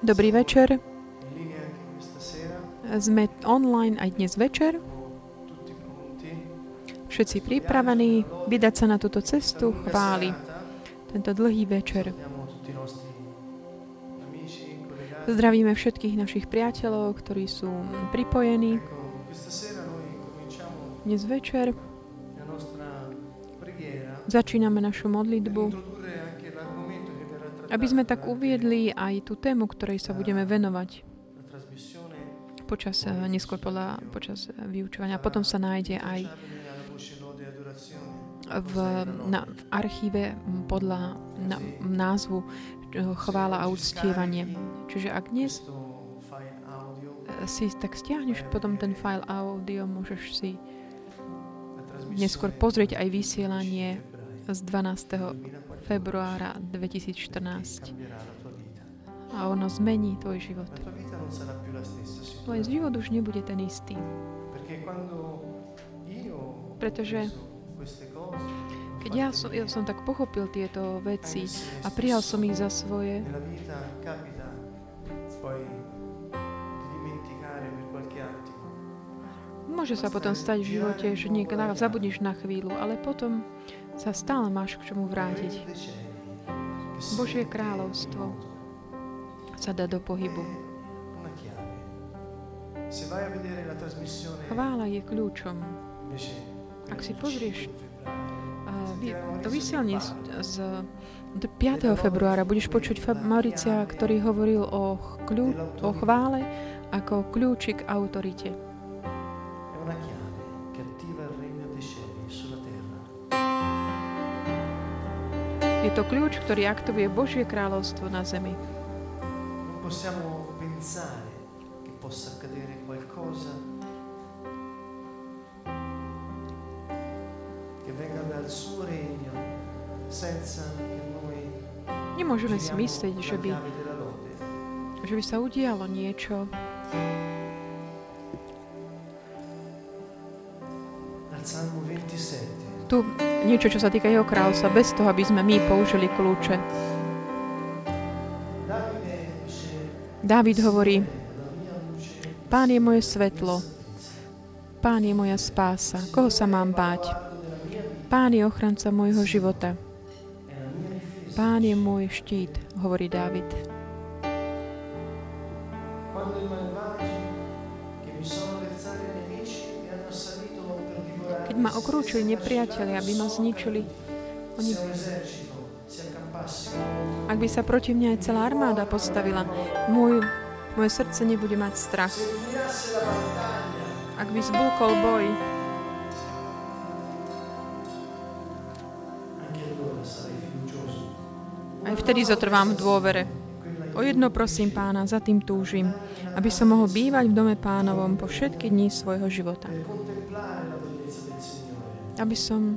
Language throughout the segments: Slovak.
Dobrý večer. Sme online aj dnes večer. Všetci pripravení vydať sa na túto cestu chváli. Tento dlhý večer. Zdravíme všetkých našich priateľov, ktorí sú pripojení. Dnes večer začíname našu modlitbu aby sme tak uviedli aj tú tému, ktorej sa budeme venovať počas, eh, neskôr podľa, počas vyučovania. Potom sa nájde aj v, na, v archíve podľa na, názvu eh, chvála a uctievanie. Čiže ak dnes eh, si tak stiahneš potom ten file audio, môžeš si neskôr pozrieť aj vysielanie z 12 februára 2014. A ono zmení tvoj život. Tvoj život už nebude ten istý. Pretože keď ja som, ja som tak pochopil tieto veci a prijal som ich za svoje, môže sa potom stať v živote, že niekto zabudneš na chvíľu, ale potom sa stále máš k čomu vrátiť. Božie kráľovstvo sa dá do pohybu. Chvála je kľúčom. Ak si pozrieš to vysielanie z 5. februára budeš počuť Mauricia, ktorý hovoril o, kľú, o chvále ako kľúčik autorite. Je to kľúč, ktorý aktivuje Božie kráľovstvo na zemi. Nemôžeme si myslieť, že by, že by sa udialo niečo, tu niečo, čo sa týka jeho kráľstva, bez toho, aby sme my použili kľúče. Dávid hovorí, Pán je moje svetlo, Pán je moja spása, koho sa mám báť? Pán je ochranca môjho života. Pán je môj štít, hovorí Dávid. Ma okrúčili nepriateľi, aby ma zničili. Oni... Ak by sa proti mne aj celá armáda postavila, môj, moje srdce nebude mať strach. Ak by zbúkol boj, aj vtedy zotrvám v dôvere. O jedno prosím pána, za tým túžim, aby som mohol bývať v dome pánovom po všetky dní svojho života aby som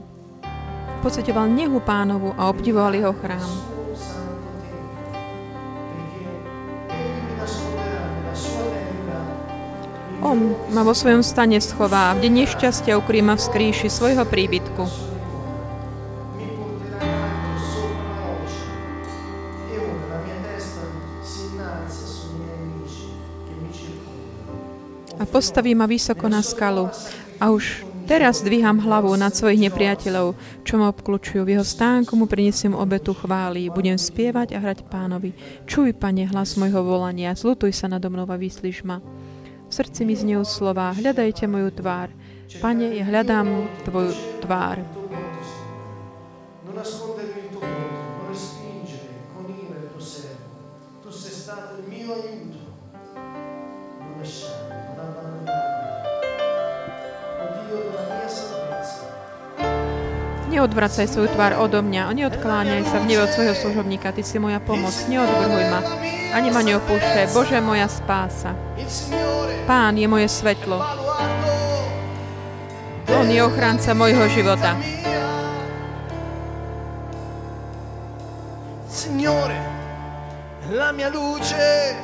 pocitoval nehu pánovu a obdivoval jeho chrám. On ma vo svojom stane schová, v deň nešťastia ukrie ma v skrýši svojho príbytku. A postaví ma vysoko na skalu a už Teraz dvíham hlavu nad svojich nepriateľov, čo ma obklúčujú. V jeho stánku mu prinesiem obetu chvály. Budem spievať a hrať pánovi. Čuj, pane, hlas môjho volania. Zlutuj sa nado mnou a vyslíš ma. V srdci mi znejú slova. Hľadajte moju tvár. Pane, ja hľadám tvoju tvár. Neodvracaj svoju tvár odo mňa neodkláňaj sa v nebe od svojho služobníka. Ty si moja pomoc, neodvrhuj ma. Ani ma neopúšťaj. Bože, moja spása. Pán je moje svetlo. On je ochránca mojho života. Signore, la mia luce,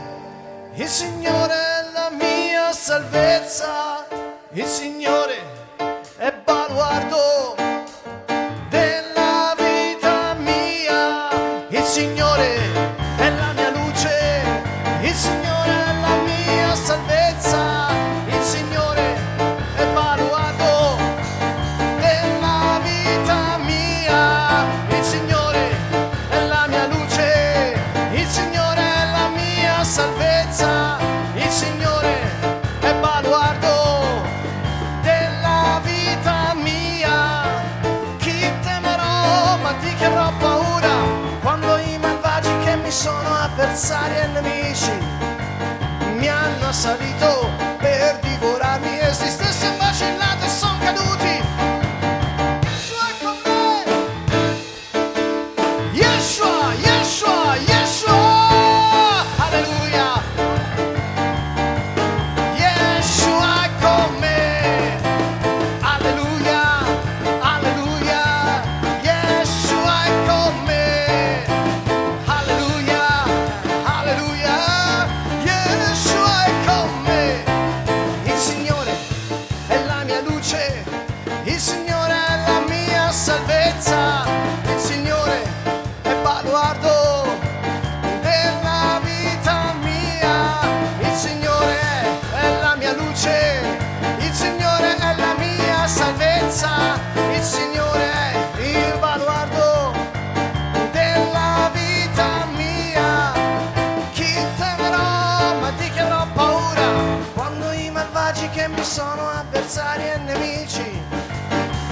il Signore è la mia salvezza, il Signore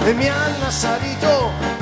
e mi hanno assalito.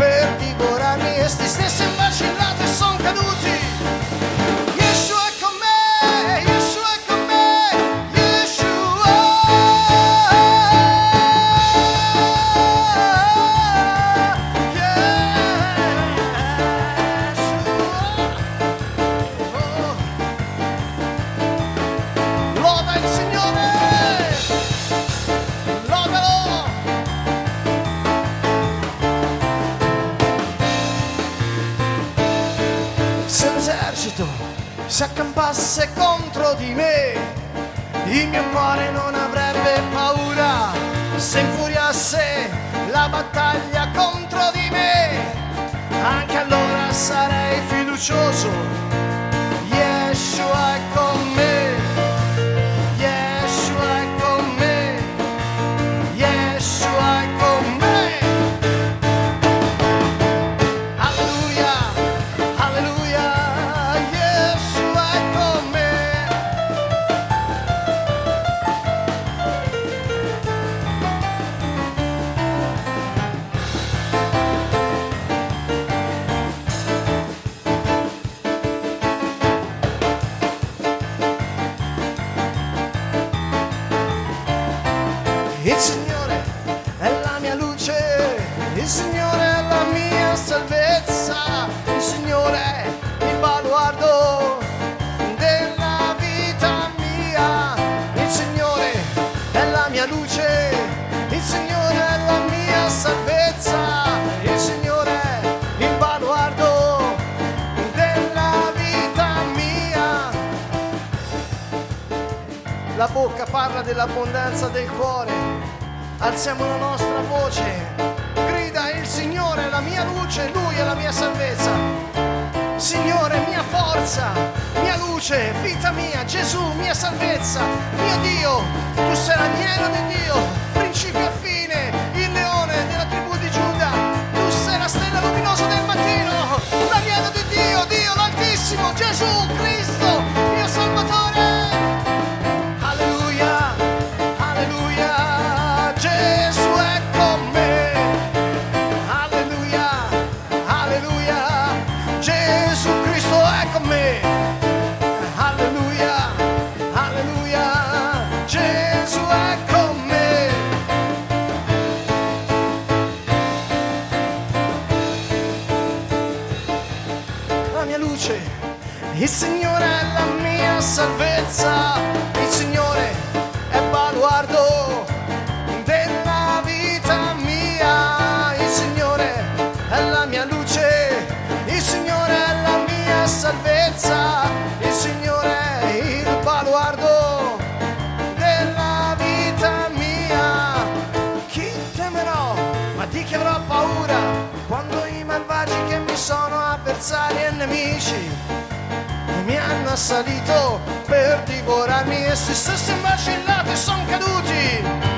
assalito per divorarmi e se stessi vacillati son caduti.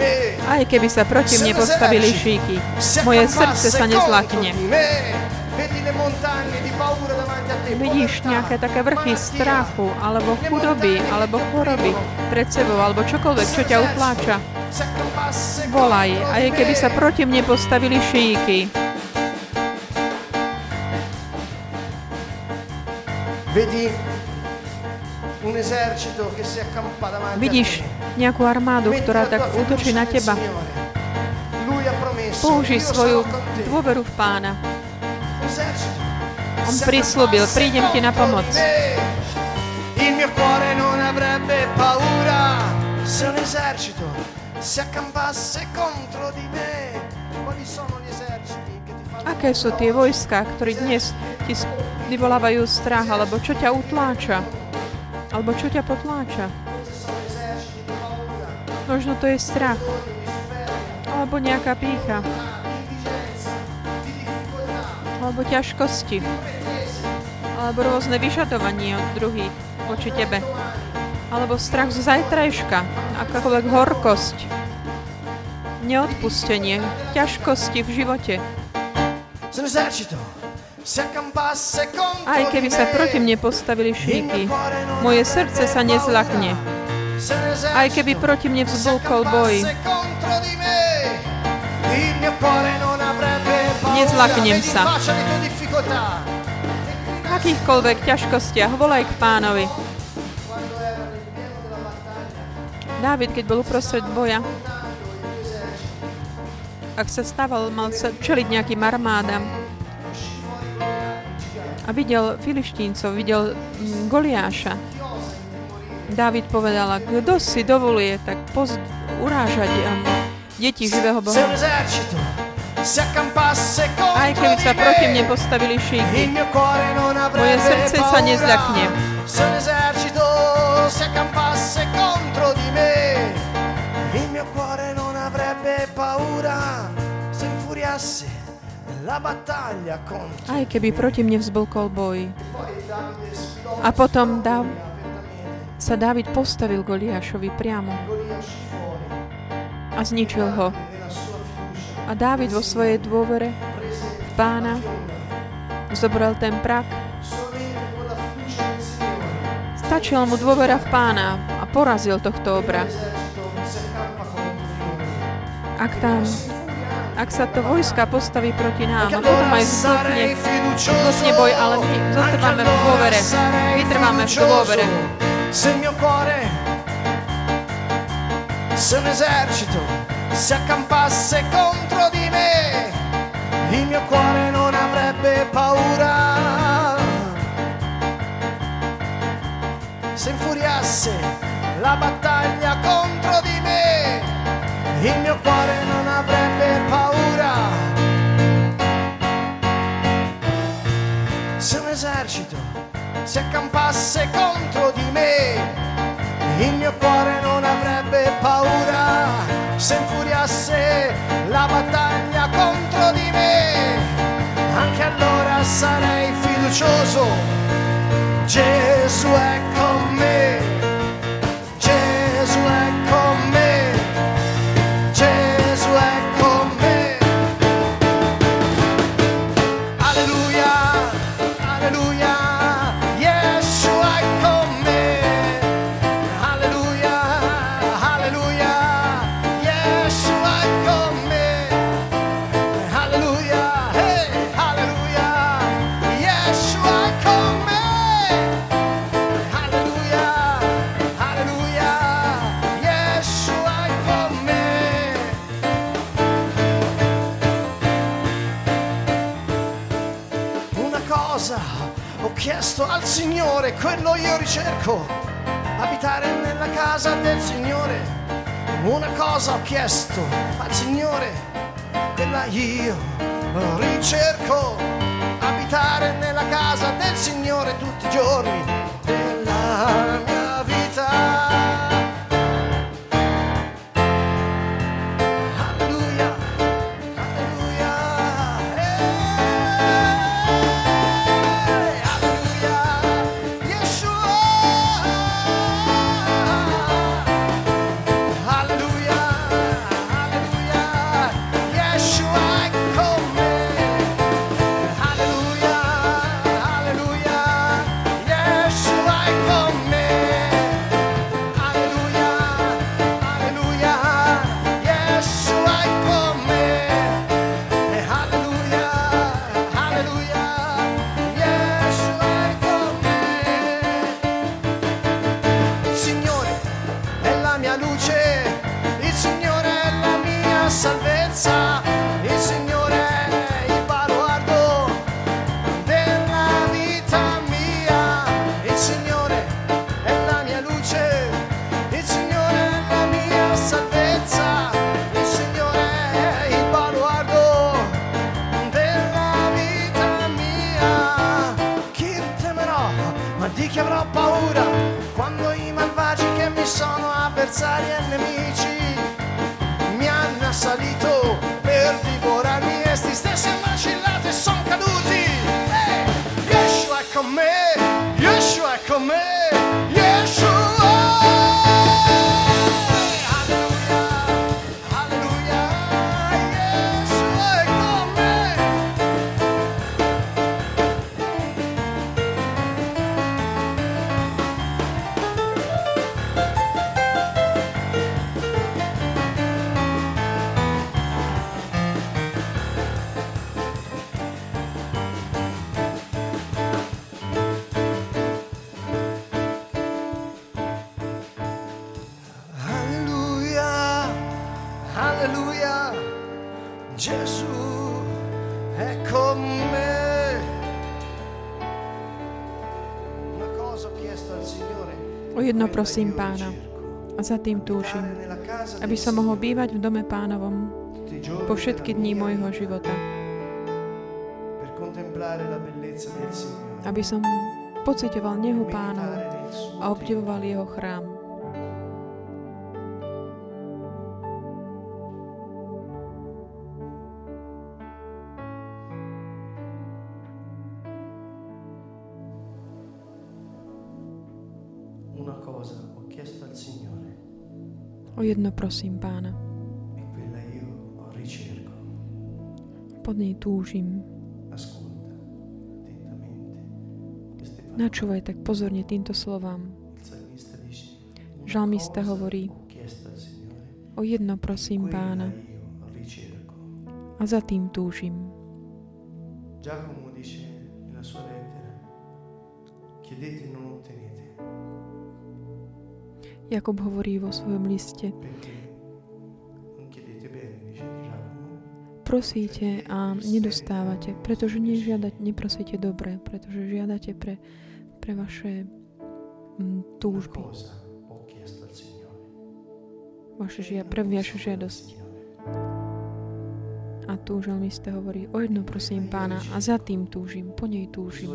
Me. Aj keby sa proti mne postavili šíky, Si moje srdce sa nezlakne. te. Vidíš nejaké také vrchy strachu, alebo chudoby, alebo choroby pred sebou, alebo čokoľvek, čo ťa utláča. Volaj, aj keby sa proti mne postavili šíky. Vidíš nejakú armádu, ktorá tak útočí na teba. Použij svoju dôveru v pána. On prislúbil, prídem ti na pomoc. Il mio cuore non avrebbe paura se un esercito si accampasse contro di me. Quali sono gli eserciti che ti fanno Aké sú tie vojska, ktorí dnes ti vyvolávajú strach, alebo čo ťa utláča, alebo čo ťa potláča? Možno to je strach, alebo nejaká pícha, alebo ťažkosti, alebo rôzne vyžadovanie od druhých voči tebe, alebo strach z zajtrajška, akákoľvek horkosť, neodpustenie, ťažkosti v živote. Se un Aj keby sa proti mne postavili šíky, moje srdce sa nezlakne. Aj keby proti mne si vzbulkol boj. Nezlaknem sa. v akýchkoľvek ťažkostiach, volaj k pánovi. Dávid, keď bol uprostred boja, ak sa stával, mal sa čeliť nejakým armádam a videl Filištíncov, videl mm, Goliáša. Dávid povedal, kto si dovoluje tak poz- urážať um, deti živého Boha. Aj keby sa proti mne postavili il šíky, Moje srdce sa nezľakne. Il mio cuore non avrebbe paura. Se infuriasse aj keby proti mne vzblkol boj. A potom Dáv- sa Dávid postavil Goliášovi priamo a zničil ho. A Dávid vo svojej dôvere v pána zobral ten prak. Stačila mu dôvera v pána a porazil tohto obra. Ak tam, ak sa to vojska postaví proti nám potom aj zblkne, zblkne boj, ale my zotrváme v dôvere. Vytrváme v dôvere. Se il mio cuore, se un esercito si accampasse contro di me, il mio cuore non avrebbe paura. Se infuriasse la battaglia contro di me, il mio cuore non avrebbe paura. Se un esercito si accampasse contro di me, il mio cuore non avrebbe paura. Se infuriasse la battaglia contro di me, anche allora sarei fiducioso. Gesù è io ricerco, abitare nella casa del Signore. Una cosa ho chiesto al Signore, quella io ricerco, abitare nella casa del Signore tutti i giorni della mia jedno prosím pána a za tým túžim, aby som mohol bývať v dome pánovom po všetky dní vita, života. Aby som pocitoval nehu suo a obdivoval jeho chrám. Jedno prosím pána. e quella io ricerco. Po nej túžim. Načúvaj tak pozorne týmto slovám. Il salmista dice, "Una Žalmista hovorí, O jedno prosím pána a za tým túžim. Jakob hovorí vo svojom liste, prosíte a nedostávate, pretože nežiadate, neprosíte dobre, pretože žiadate pre, pre vaše mm, túžby, vaše žia, pre vaše. Signore. A tu žalmista hovorí, o jedno prosím pána a za tým túžim, po nej túžim.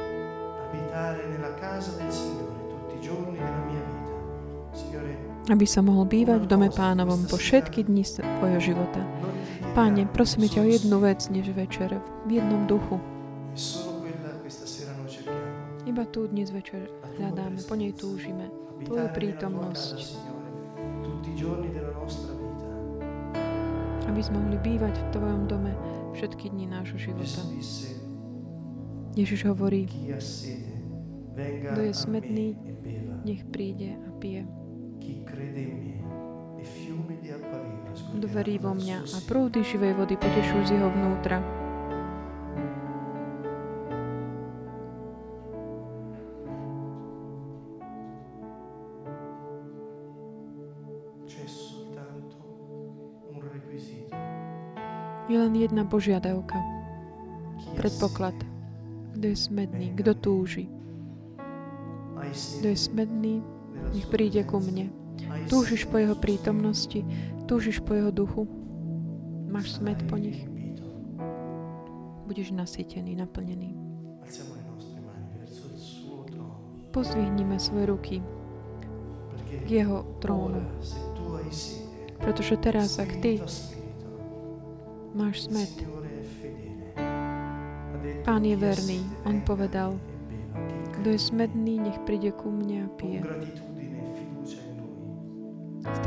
aby som mohol bývať v dome pánovom po všetky dni svojho života. Páne, prosíme ťa o jednu vec dnes večer, v jednom duchu. Iba tu dnes večer hľadáme, po nej túžime. Tvoju prítomnosť. Aby sme mohli bývať v Tvojom dome všetky dni nášho života. Ježiš hovorí, Kto je beva. nech príde a pije. Chi crede in me, fiumi di acqua viva Kto verí scorreranno vo mňa a prúdy živej vody potešú z jeho vnútra. Je len jedna požiadavka, predpoklad. Kto je smedný, kto túži. Kto je smedný, nech príde ku mne. Túžiš po jeho prítomnosti, túžiš po jeho duchu. Máš smet po nich, budeš nasytený, naplnený. Pozdvihnime svoje ruky k jeho trónu, pretože teraz, ak ty máš smet, detto, Pán je "Chi ha verný. On povedal, e kto je smedný, nech príde ku mne a pije.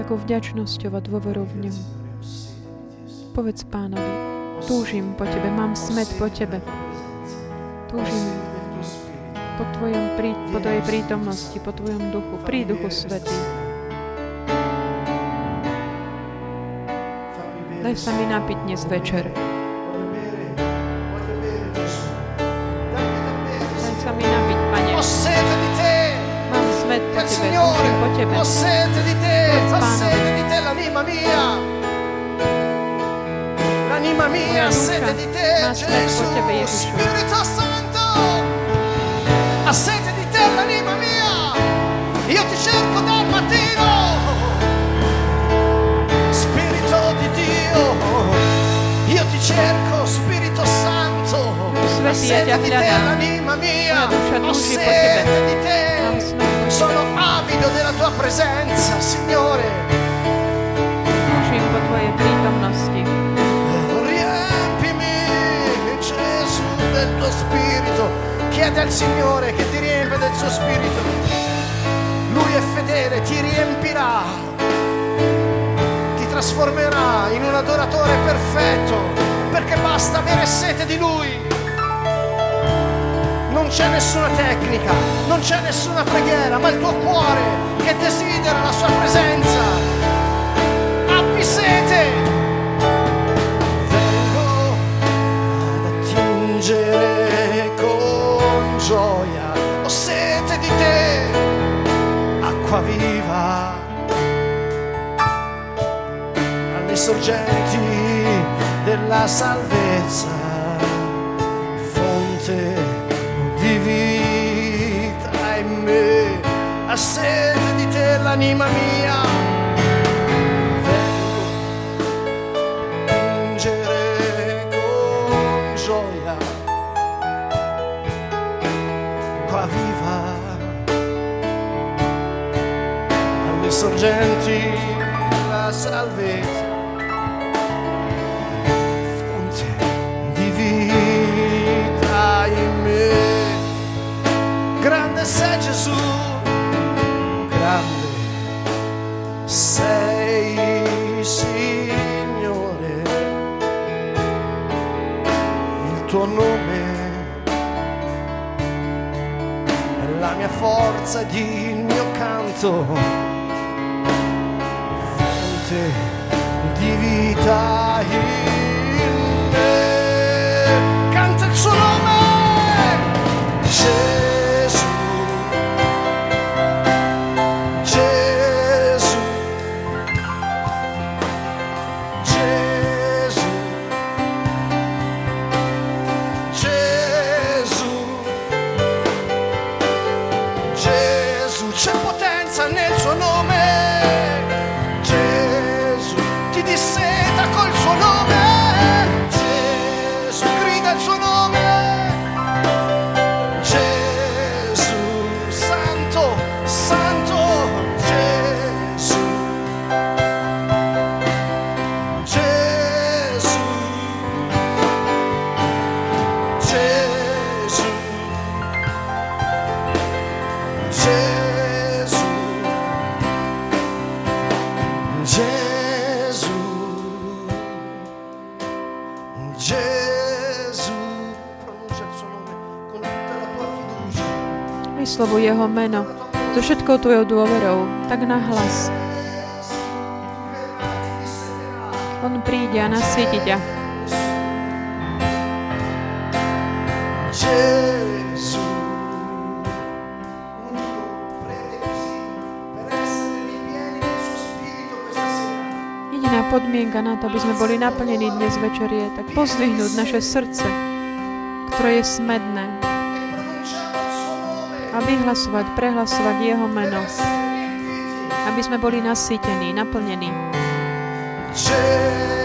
Takou vďačnosťou a dôverou v ňom. Povedz pánovi, túžim po tebe, mám smet po tebe, túžim po, tvojom, po tvojej prítomnosti, po tvojom duchu, prí duchu svetý. Daj sa mi napiť dnes večer. Gesù. Spirito Santo, ha sete di te l'anima mia. Io ti cerco dal mattino. Spirito di Dio, io ti cerco, Spirito Santo. Ha sete di te l'anima mia. Ho sete di te. Sono avido della tua presenza, Signore. Po Tvojej del tuo spirito. Chiede al Signore che ti riempia del suo spirito. Lui è fedele, ti riempirà. Ti trasformerà in un adoratore perfetto. Perché basta avere sete di Lui. Non c'è nessuna tecnica, non c'è nessuna preghiera, ma il tuo cuore che desidera la sua presenza. Abbi sete attingere con gioia. Ho sete di te, acqua viva, alle sorgenti della salvezza, fonte di vita in me. Ha sete di te l'anima mia. Sorgenti della salvezza. Fonte di vita in me. Grande sei Gesù grande sei Signore. Il tuo nome è la mia forza ed il mio canto fonte di vita Vyslovuj Jeho meno so všetkou Tvojou dôverou, tak nahlas. On príde a nasvieti ťa. Jediná podmienka na to, aby sme boli naplnení dnes večer je tak pozdvihnúť naše srdce, ktoré je smedné vyhlasovať, prehlasovať Jeho meno, aby sme boli nasýtení, naplnení. Gesù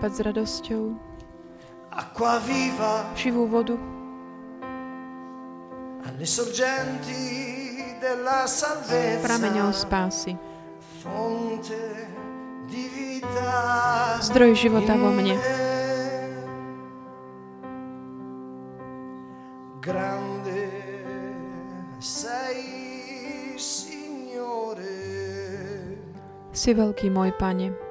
chápať s radosťou. Živú vodu. Prameňov spásy. Zdroj života vo mne. Grande sei, Signore. Si veľký môj Pane.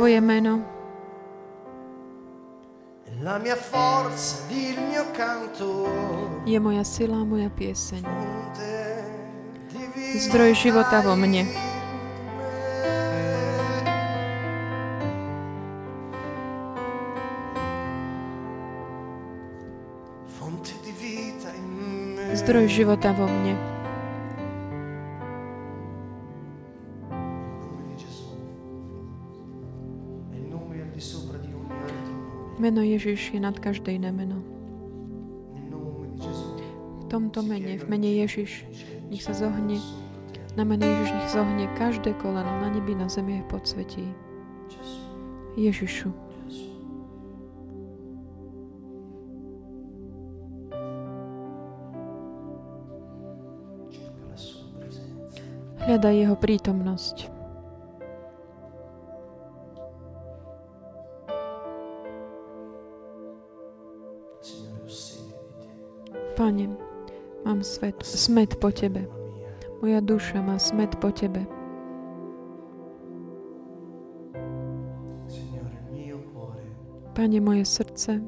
Tvoje meno. Je moja sila, moja pieseň. Zdroj života vo mne. Zdroj života vo mne. Meno Ježiš je nad každé iné meno. V tomto mene, v mene Ježiš, nech sa zohne, na mene Ježiš nech zohne každé koleno na nebi, na zemi aj pod svetí. Gesù. Ježišu, hľadaj jeho prítomnosť. Pane, mám svet, smet po Tebe. Moja duša má smet po Tebe. Pane, moje srdce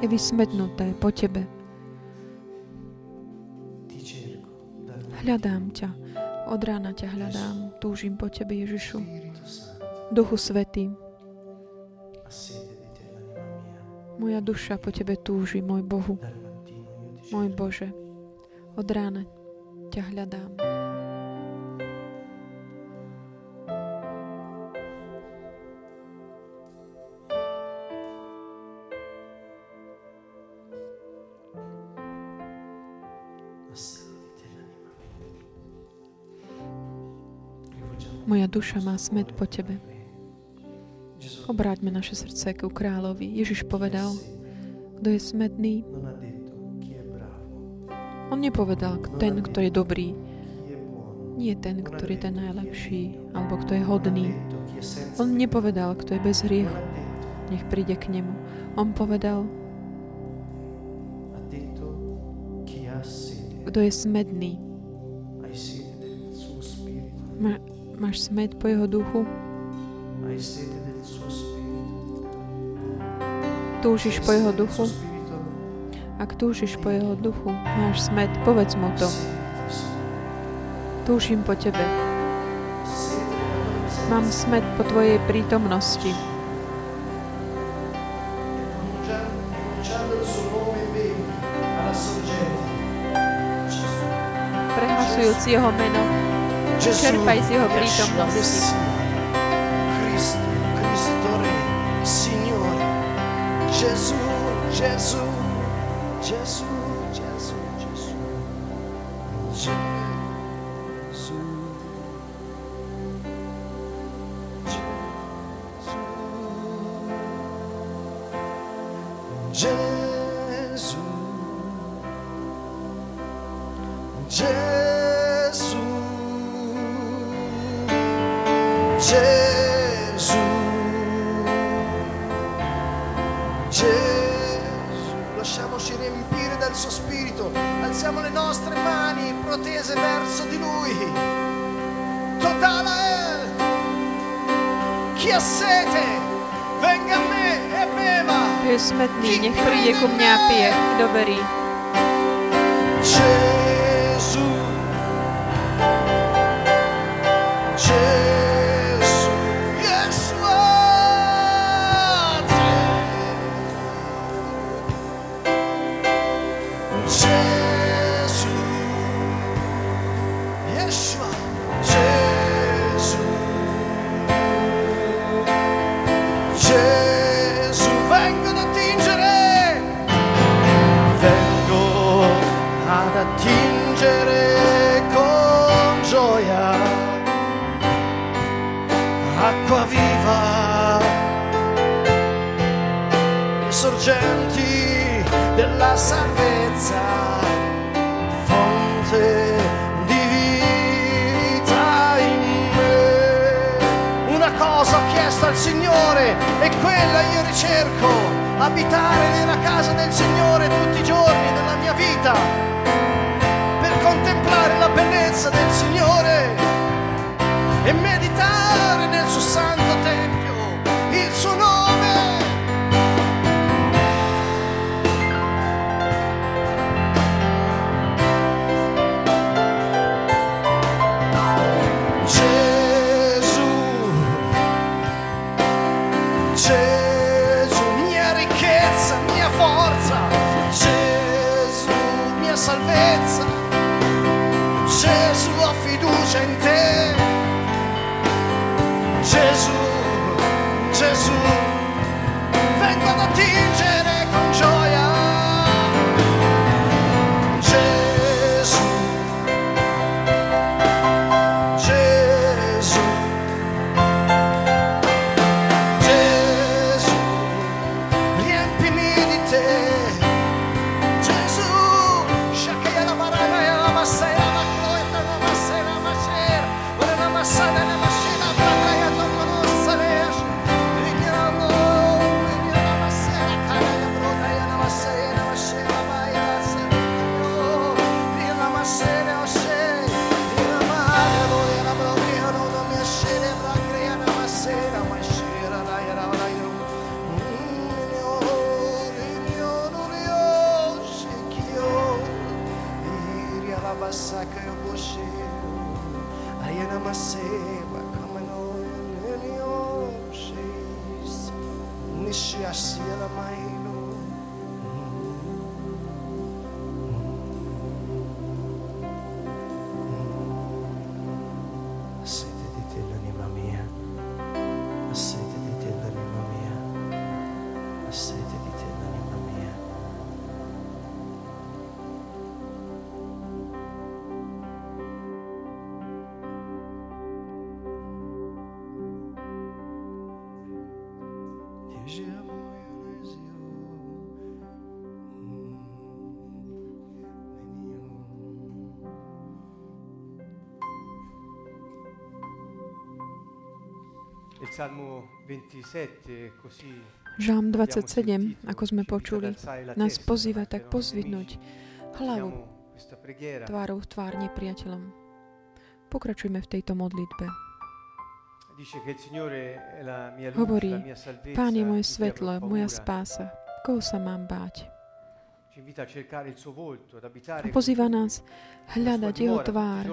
je vysmetnuté po Tebe. Hľadám ťa. Od rána ťa hľadám. Túžim po Tebe, Ježišu. Duchu Svetý, moja duša po Tebe túži, môj Bohu, môj. Bože. Od rána ťa hľadám. Moja duša má smet po Tebe. Obráťme naše srdce ku kráľovi. Ježiš povedal, kto je smedný, on nepovedal ten, kto je dobrý, nie ten, ktorý je ten najlepší, alebo kto je hodný. On nepovedal, kto je bez hriechu. Nech príde k nemu. On povedal, kto je smedný. Má, máš smed po jeho duchu? túžiš po jeho duchu, ak túžiš po jeho duchu, máš smet, povedz mu to. Túžim po tebe. Mám smet po tvojej prítomnosti. Prehlasujúc jeho meno, čerpaj z jeho prítomnosti. Jesus. Signore e quella io ricerco, abitare nella casa del Signore tutti i giorni della mia vita, per contemplare la bellezza del Signore e meditare nel suo santo tempio say Žalm 27, ako sme počuli, nás pozýva tak pozvidnúť hlavu tvárou v tvár nepriateľom. Pokračujme v tejto modlitbe. Hovorí. Pán je moje svetlo, moja spása. Koho sa mám báť? A pozýva nás hľadať jeho tvár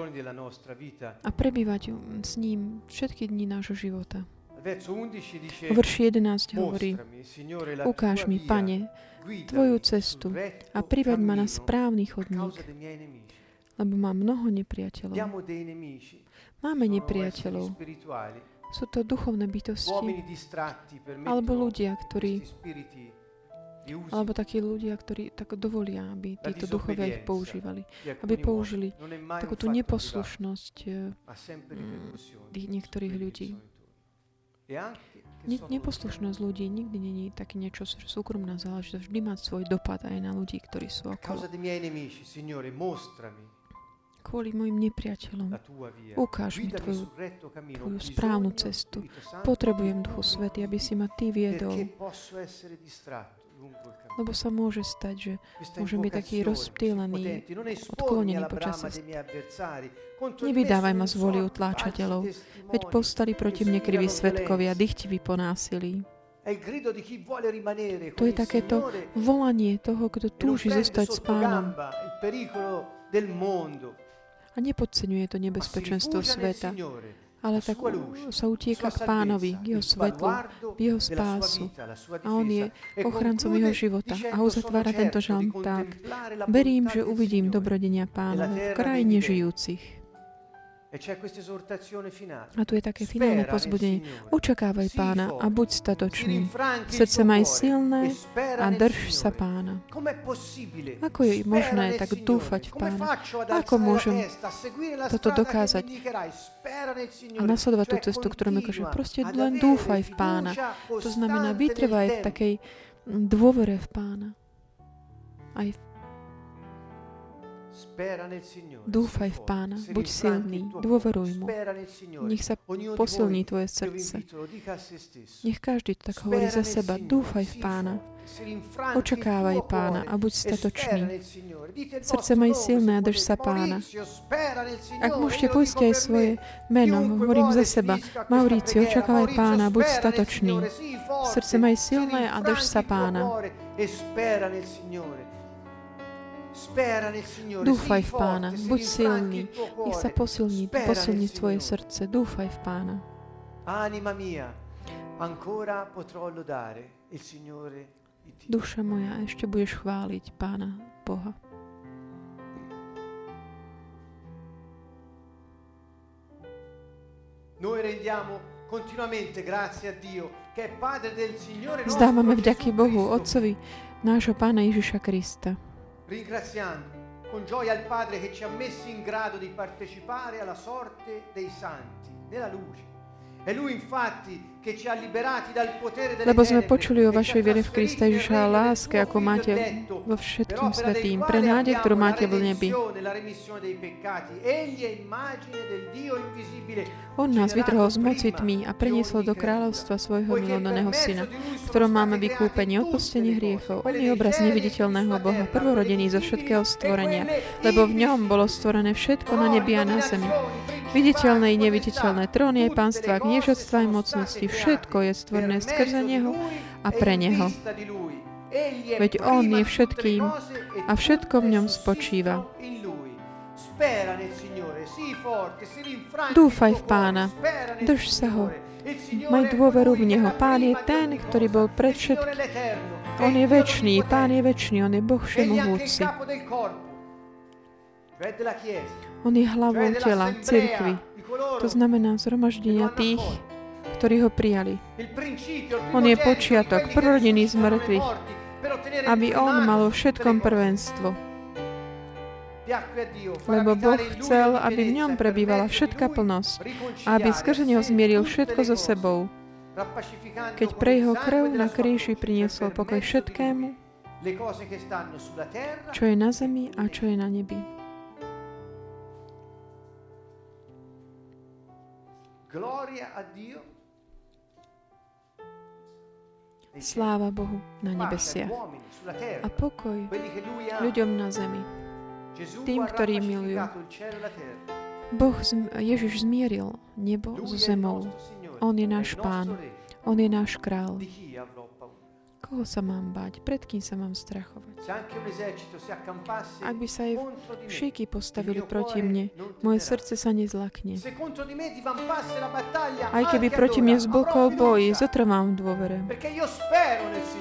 a prebývať s ním všetky dni nášho života. Verso 11 dice V verši 11 hovorí, ukáž mi, Pane, tvoju cestu a priveď ma na správny chodník, lebo mám mnoho nepriateľov. Máme nepriateľov. Sú to duchovné bytosti, alebo ľudia, ktorí, alebo takí ľudia, ktorí tak dovolia, aby títo duchovia ich používali. aby použili Takú tú neposlušnosť sempre mm, niektorých ľudí. sono intorno. E anche che Ne, neposlušnosť ľudí nikdy není tak niečo súkromná záležitosť. Vždy má svoj dopad aj na ľudí, ktorí sú okolo. Kvôli mojim nepriateľom. Ukáž mi tvoju, tvoju správnu cestu. Potrebujem Duchu Svety, aby si ma Ty viedol. Lebo sa môže stať, že môžem byť taký rozptýlený, odklonený počas Nevydávaj ma z insorti, utláčateľov, veď povstali proti mne kriví svetkovia, dychtiví po násilí. To je takéto volanie toho, kto e túži zostať s pánom. a nepodceňuje to nebezpečenstvo sveta, ale tak sa utieka k pánovi, k jeho svetlu, v jeho spásu. A on je. E ochrancom jeho života. A uzatvára "Sono tento žalm tak. Verím, že uvidím Signore." dobrodenia pána v krajine žijúcich. A tu je také finálne pozbudenie. Očakávaj pána a buď statočný. Srdce maj silné e a drž sa pána. Ako je možné tak dúfať v Pána? Ako môžem toto dokázať? A nasledovať tú cestu, ktorú mi continua Proste len dúfaj v pána. To znamená, vytrvaj v takej Dôvere v pána. Aj v. Dúfaj v Pána, buď silný, dôveruj mu. Nech sa posilní tvoje srdce. Nech každý tak hovorí za seba. Dúfaj v pána. Očakávaj pána a buď statočný. Srdce maj silné a drž sa pána. Ak môžete, dico aj svoje me. meno, hovorím za seba. Mauricio, očakávaj pána, buď statočný. Srdce maj si silné a drž sa pána. Dúfaj v pána, buď silný. Nech sa posilní, posilní tvoje srdce. Dúfaj v pána. Anima mia, ancora potrò lodare il Signore. Duša moja, ešte budeš chváliť pána Boha. Noi rendiamo continuamente grazie a Dio che è Padre del Signore nostro Zdávame Gesù vďaky Bohu, Otcovi nášho pána Ježiša Krista. Ringraziando con gioia il Padre che ci ha messi in grado di partecipare alla sorte dei santi nella luce. È Lui infatti Lebo sme počuli o vašej viere v Krista Ježiša a láske, ako máte vo všetkým svetým, pre nádej, ktorú máte v nebi. On nás vytrhol z moci tmy a preniesol do kráľovstva svojho milovaného syna, v ktorom máme vykúpenie, odpustenie hriechov. On je obraz neviditeľného Boha, prvorodený zo všetkého stvorenia, e quelle lebo v ňom bolo stvorené všetko na nebi a na zemi. Viditeľné i neviditeľné, tróny aj pánstva, kniežatstva sono mocnosti, všetko je per skrze Neho a pre Neho. Veď On je všetkým a všetko v ňom spočíva. Dúfaj v Pána, drž sa ho. Maj dôveru v Neho. Pán je ten, ktorý bol pred všetkým. On je väčší, Pán je väčší, On je Boh všemohúci. On je hlavou tela, coloro To znamená zhromaždenia tých, ktorí ho prijali. On je počiatok, prvorodený z mŕtvych, aby on mal vo všetkom prvenstvo. Lebo Boh chcel, aby v ňom e prebývala lui plnosť a aby skrze neho zmieril všetko so sebou, keď pre jeho krv na kríži priniesol pokoj všetkému, čo je na zemi a čo je na nebi. Gloria a Dio. Sláva Bohu na nebesiach a pokoj ľuďom na zemi. Tým, ktorí milujú. e. Boh, Ježiš zmieril nebo so zemou. On je náš pán. On je náš král. Koho sa mám báť? Pred kým sa mám strachovať? Ak by sa aj šíky il postavili proti mne, moje srdce sa nezlakne. Aj keby proti mne avrò zblkol boj, zotrvám v dôvere.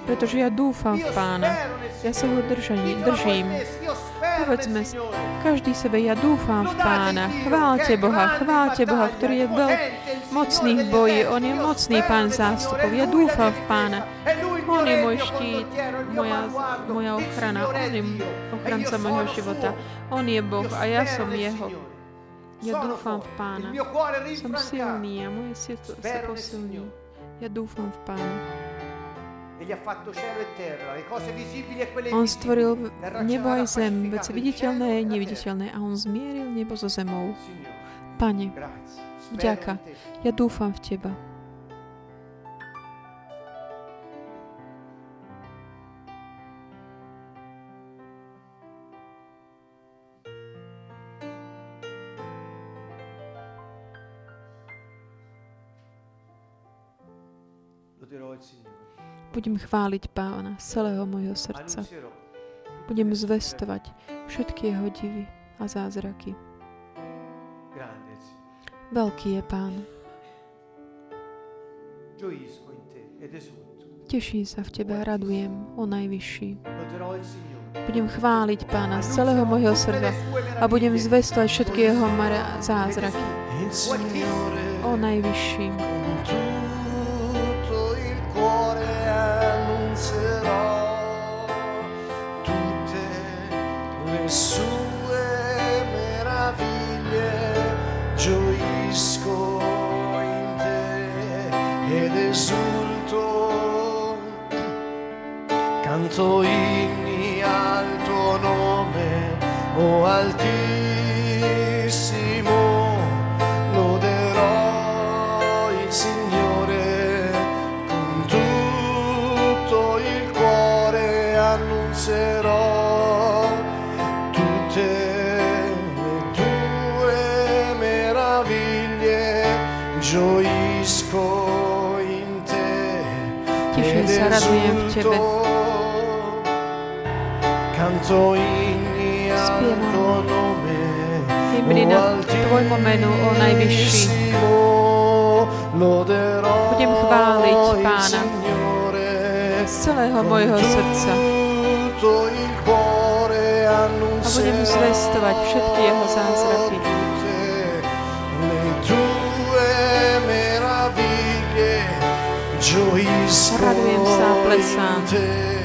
Pretože ja dúfam v pána. Ja sa ho držaní, držím. Povedzme každý sebe, ja dúfam v pána. Chválte Boha, chválte Boha, ktorý je veľ mocný v boji. On je mocný pán zástupov. Ja dúfam v pána. On je môj štít, moja, moja ochrana. On je ochranca môjho života. On je Boh a ja som jeho. Ja dúfam v pána. Som silný a moje srdce sa posilní. Ja dúfam v pána. On stvoril nebo aj zem, veci viditeľné aj neviditeľné a on zmieril nebo so zemou. Pane, vďaka. Ja dúfam v Teba. Budem chváliť Pána z celého môjho srdca. Budem zvestovať všetky jeho divy a zázraky. Veľký je Pán. Teším sa v Tebe a radujem, o Najvyšší. Budem chváliť Pána z celého môjho srdca a budem zvestovať všetky jeho zázraky. O Najvyšší. Canto inni al tuo nome, o altissimo, loderò il Signore con tutto il cuore, annunzierò tutte le tue meraviglie, gioisco in te. Radujem v Tebe. esulto. Canto inni al tuo nome, Hymny na Tvojmu menu, o Najvyšší. Budem chváliť Pána z celého mojho srdca a budem zvestovať všetky Jeho zázraky. Radujem sa a plesám.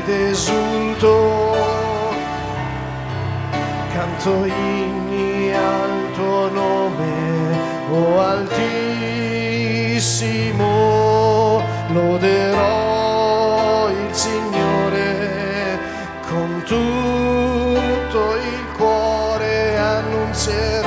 Ed esulto canto inni al tuo nome, o altissimo, loderò il Signore con tutto il cuore, annunzierò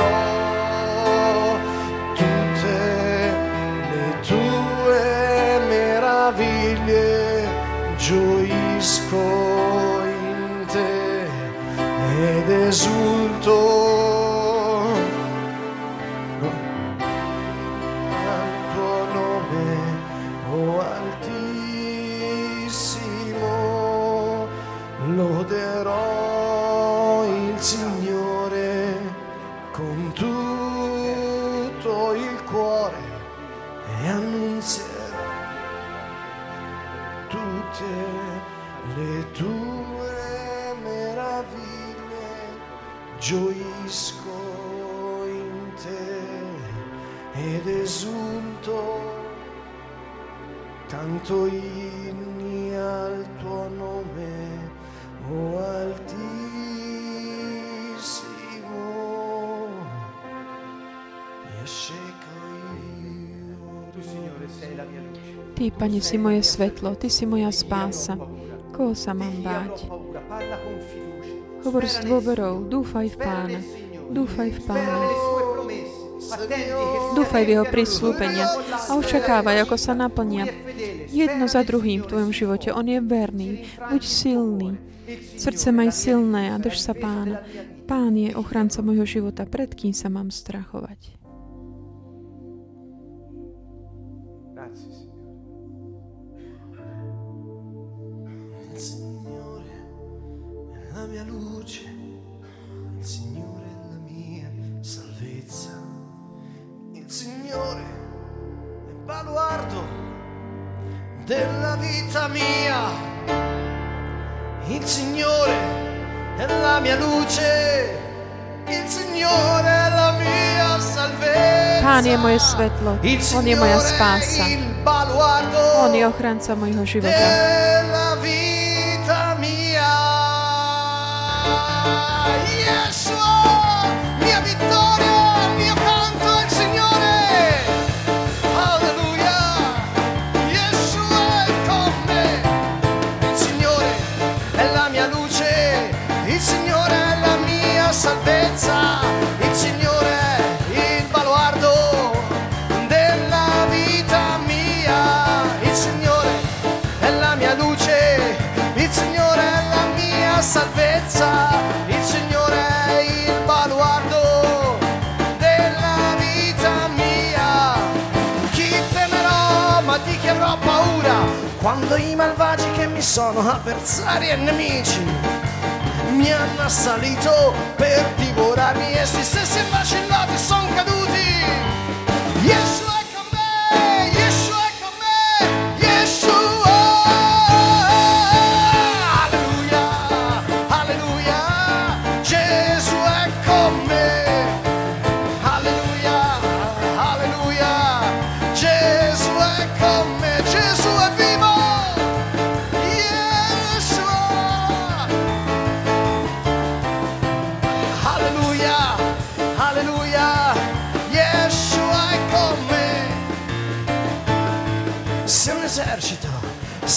tutte le tue meraviglie, gioisco in te ed esulto, canto inni al tuo nome, Pane, si moje svetlo, Ty si moja spása. Koho sa mám báť? Hovor s dôverou, dúfaj v Pána. Dúfaj v Pána. Dúfaj v Jeho prísľúbenia a očakávaj, ako sa naplnia. Jedno za druhým v tvojom živote. On je verný. Buď silný. Srdce maj silné a drž sa Pána. Pán je ochranca môjho života. Pred kým sa mám strachovať? Mia luce, il Signore è la mia salvezza, il Signore è il baluardo della vita mia, il Signore è la mia luce, il Signore è la mia salvezza. Pán je moje svetlo. Il On je moja spása. è il baluardo On je ochranca môjho života. Quando i malvagi che mi sono avversari e nemici mi hanno assalito per divorarmi, essi stessi vacillati sono caduti.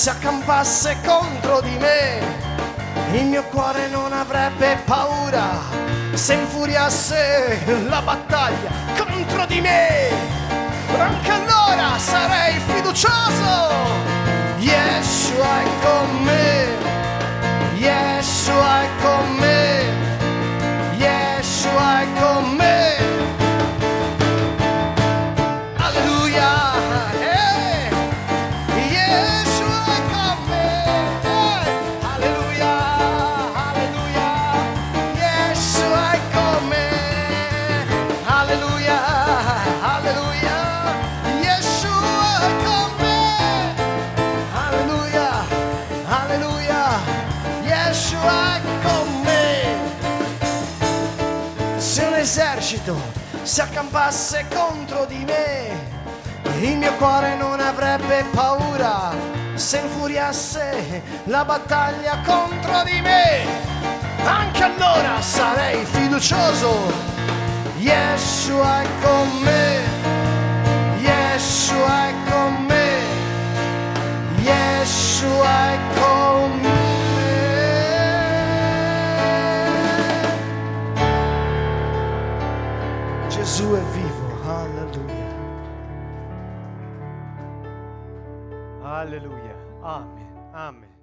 Si accampasse contro di me, il mio cuore non avrebbe paura se infuriasse la battaglia contro di me. Anche allora sarei fiducioso. Yeshua è con me. Yeshua è con me. Yeshua è con me. Si accampasse contro di me, il mio cuore non avrebbe paura se infuriasse la battaglia contro di me. Anche allora sarei fiducioso. Yeshua è con me. Yeshua è con me. Yeshua è con me. Gesù è vivo, alleluia. Alleluia. Amen. Amen.